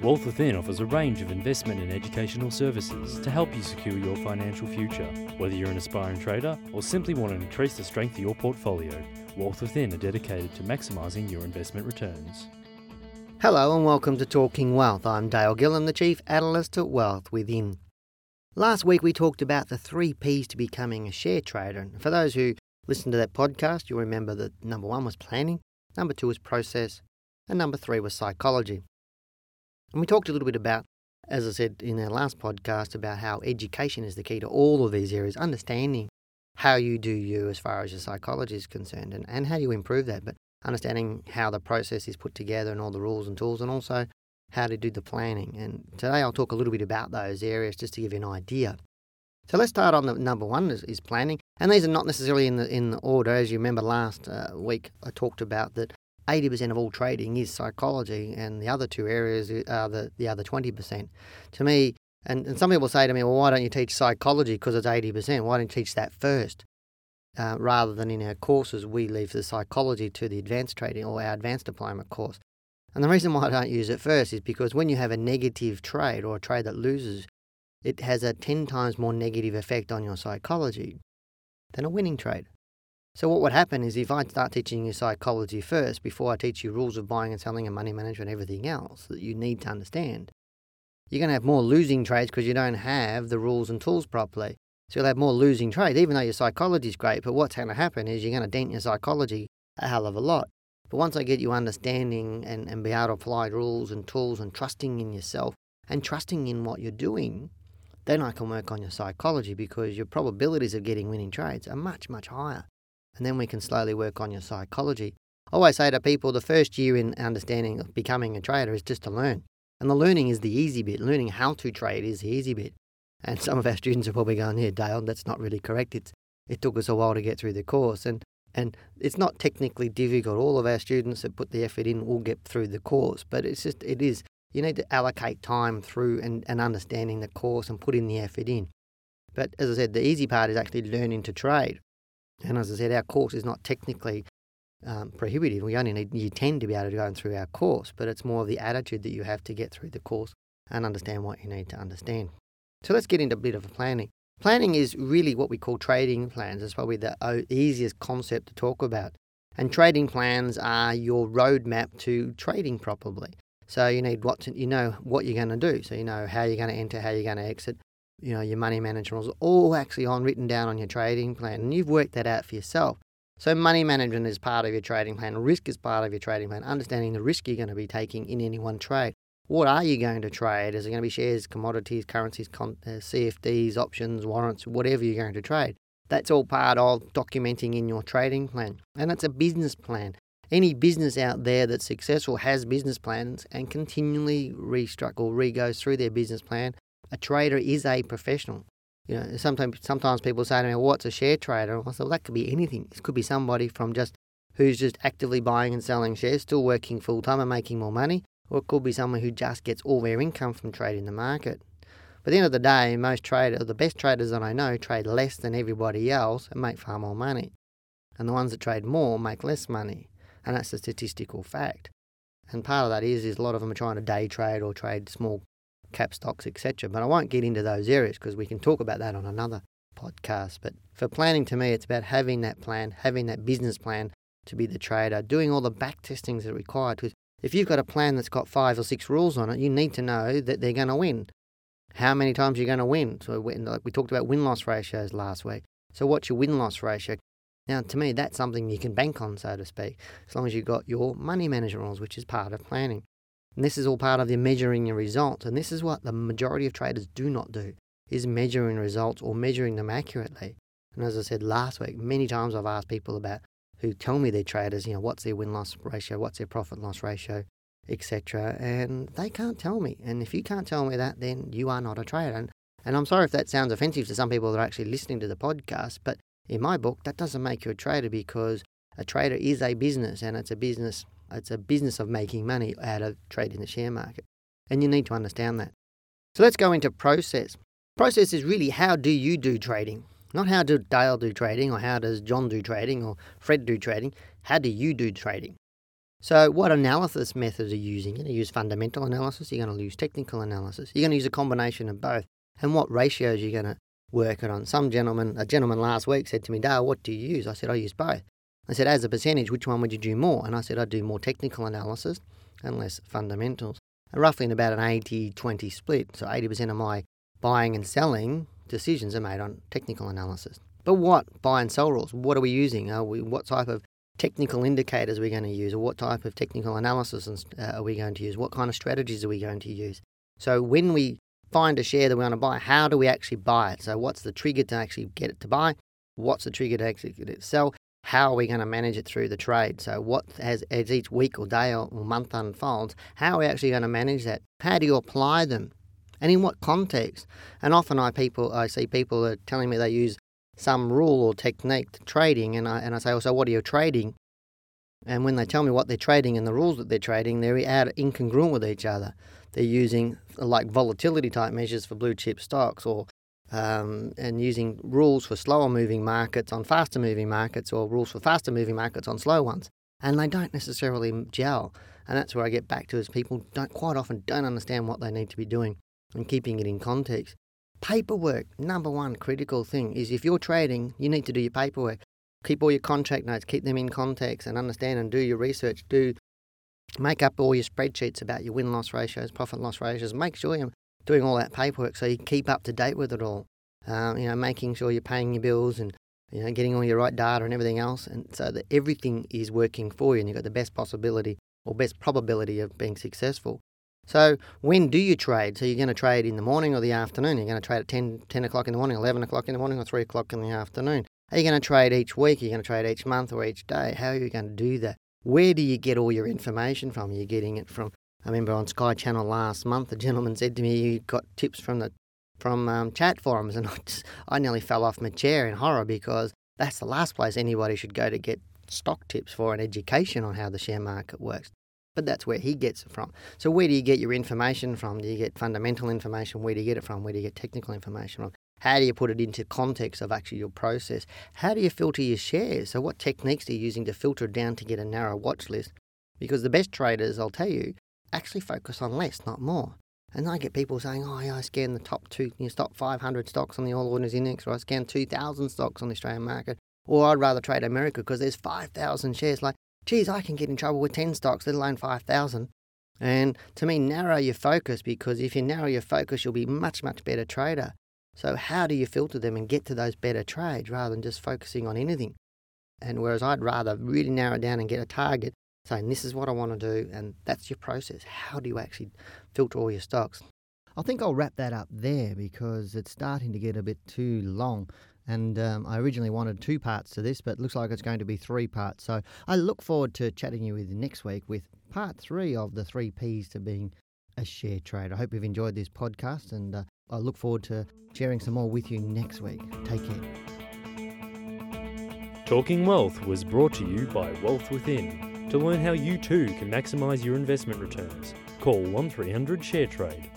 Wealth Within offers a range of investment and educational services to help you secure your financial future. Whether you're an aspiring trader or simply want to increase the strength of your portfolio, Wealth Within are dedicated to maximising your investment returns. Hello and welcome to Talking Wealth. I'm Dale Gillham, the Chief Analyst at Wealth Within. Last week we talked about the three P's to becoming a share trader. And for those who listened to that podcast, you'll remember that number one was planning, number two was process, and number three was psychology. And we talked a little bit about, as I said in our last podcast, about how education is the key to all of these areas, understanding how you do you as far as your psychology is concerned and, and how you improve that, but understanding how the process is put together and all the rules and tools, and also how to do the planning. And today I'll talk a little bit about those areas just to give you an idea. So let's start on the number one is, is planning, and these are not necessarily in the in the order. As you remember last uh, week, I talked about that 80% of all trading is psychology, and the other two areas are the, the other 20%. To me, and, and some people say to me, well, why don't you teach psychology because it's 80%? Why don't you teach that first? Uh, rather than in our courses, we leave the psychology to the advanced trading or our advanced diploma course. And the reason why I don't use it first is because when you have a negative trade or a trade that loses, it has a 10 times more negative effect on your psychology than a winning trade. So what would happen is if I start teaching you psychology first before I teach you rules of buying and selling and money management and everything else that you need to understand, you're going to have more losing trades because you don't have the rules and tools properly. So you'll have more losing trades, even though your psychology is great. But what's going to happen is you're going to dent your psychology a hell of a lot. But once I get you understanding and, and be able to apply rules and tools and trusting in yourself and trusting in what you're doing, then I can work on your psychology because your probabilities of getting winning trades are much, much higher and then we can slowly work on your psychology. I always say to people the first year in understanding of becoming a trader is just to learn. And the learning is the easy bit. Learning how to trade is the easy bit. And some of our students are probably going, Yeah, Dale, that's not really correct. It's, it took us a while to get through the course. And, and it's not technically difficult. All of our students that put the effort in will get through the course. But it's just, it is, you need to allocate time through and, and understanding the course and putting the effort in. But as I said, the easy part is actually learning to trade. And as I said, our course is not technically um, prohibitive. We only need you tend to be able to go through our course, but it's more of the attitude that you have to get through the course and understand what you need to understand. So let's get into a bit of a planning. Planning is really what we call trading plans. It's probably the easiest concept to talk about. And trading plans are your roadmap to trading properly. So you need what to, you know what you're going to do. So you know how you're going to enter, how you're going to exit, you know, your money management rules, all actually on written down on your trading plan, and you've worked that out for yourself. So money management is part of your trading plan, risk is part of your trading plan, understanding the risk you're going to be taking in any one trade. What are you going to trade? Is it going to be shares, commodities, currencies, con- uh, CFDs, options, warrants, whatever you're going to trade? That's all part of documenting in your trading plan. And it's a business plan. Any business out there that's successful has business plans and continually restructure or re-goes through their business plan a trader is a professional. You know, sometimes sometimes people say to me, well, "What's a share trader?" I said, "Well, that could be anything. It could be somebody from just who's just actively buying and selling shares, still working full time and making more money, or it could be someone who just gets all their income from trading the market." But at the end of the day, most traders, the best traders that I know, trade less than everybody else and make far more money. And the ones that trade more make less money. And that's a statistical fact. And part of that is, is a lot of them are trying to day trade or trade small cap stocks, etc. But I won't get into those areas because we can talk about that on another podcast. But for planning, to me, it's about having that plan, having that business plan to be the trader, doing all the back testings that are required. Because if you've got a plan that's got five or six rules on it, you need to know that they're going to win. How many times you're going to win? So like we talked about win loss ratios last week. So what's your win loss ratio? Now, to me, that's something you can bank on, so to speak, as long as you've got your money management rules, which is part of planning. And this is all part of the measuring your results. And this is what the majority of traders do not do, is measuring results or measuring them accurately. And as I said last week, many times I've asked people about who tell me they're traders, you know, what's their win-loss ratio, what's their profit-loss ratio, etc. And they can't tell me. And if you can't tell me that, then you are not a trader. And, and I'm sorry if that sounds offensive to some people that are actually listening to the podcast, but in my book, that doesn't make you a trader because a trader is a business and it's a business it's a business of making money out of trading the share market. And you need to understand that. So let's go into process. Process is really how do you do trading? Not how does Dale do trading or how does John do trading or Fred do trading. How do you do trading? So, what analysis methods are you using? You're going to use fundamental analysis, you're going to use technical analysis, you're going to use a combination of both. And what ratios you're going to work it on? Some gentleman, a gentleman last week said to me, Dale, what do you use? I said, I use both. I said, as a percentage, which one would you do more? And I said, I'd do more technical analysis and less fundamentals. And roughly in about an 80 20 split. So 80% of my buying and selling decisions are made on technical analysis. But what buy and sell rules? What are we using? Are we, what type of technical indicators are we going to use, or what type of technical analysis uh, are we going to use? What kind of strategies are we going to use? So when we find a share that we want to buy, how do we actually buy it? So what's the trigger to actually get it to buy? What's the trigger to actually get it to sell? How are we going to manage it through the trade? So what as, as each week or day or month unfolds, how are we actually going to manage that? How do you apply them? And in what context? And often I people I see people are telling me they use some rule or technique to trading, and I and I say, "Oh, so what are you trading?" And when they tell me what they're trading and the rules that they're trading, they're incongruent with each other. They're using like volatility type measures for blue chip stocks, or um, and using rules for slower moving markets on faster moving markets, or rules for faster moving markets on slow ones. And they don't necessarily gel. And that's where I get back to is people don't quite often don't understand what they need to be doing and keeping it in context. Paperwork, number one critical thing is if you're trading, you need to do your paperwork. Keep all your contract notes, keep them in context and understand and do your research. Do make up all your spreadsheets about your win loss ratios, profit loss ratios. Make sure you're doing all that paperwork so you keep up to date with it all. Um, you know, making sure you're paying your bills and you know getting all your right data and everything else, and so that everything is working for you and you've got the best possibility or best probability of being successful. So when do you trade? So you're going to trade in the morning or the afternoon? You're going to trade at 10, 10 o'clock in the morning, 11 o'clock in the morning, or 3 o'clock in the afternoon? Are you going to trade each week? Are you going to trade each month or each day? How are you going to do that? Where do you get all your information from? You're you getting it from? I remember on Sky Channel last month, a gentleman said to me, "You got tips from the from um, chat forums," and I, just, I nearly fell off my chair in horror because that's the last place anybody should go to get stock tips for an education on how the share market works but that's where he gets it from. So where do you get your information from? Do you get fundamental information? Where do you get it from? Where do you get technical information from? How do you put it into context of actually your process? How do you filter your shares? So what techniques are you using to filter down to get a narrow watch list? Because the best traders, I'll tell you, actually focus on less, not more. And I get people saying, oh, yeah, I scan the top two, you know, top 500 stocks on the All Ordinaries Index, or I scan 2,000 stocks on the Australian market, or I'd rather trade America because there's 5,000 shares. Like, geez, I can get in trouble with 10 stocks, let alone 5,000. And to me, narrow your focus because if you narrow your focus, you'll be much, much better trader. So, how do you filter them and get to those better trades rather than just focusing on anything? And whereas I'd rather really narrow down and get a target saying, this is what I want to do, and that's your process. How do you actually filter all your stocks? I think I'll wrap that up there because it's starting to get a bit too long. And um, I originally wanted two parts to this, but it looks like it's going to be three parts. So I look forward to chatting you with next week with part three of the three P's to being a share trader. I hope you've enjoyed this podcast, and uh, I look forward to sharing some more with you next week. Take care. Talking Wealth was brought to you by Wealth Within. To learn how you too can maximise your investment returns, call 1300 Share Trade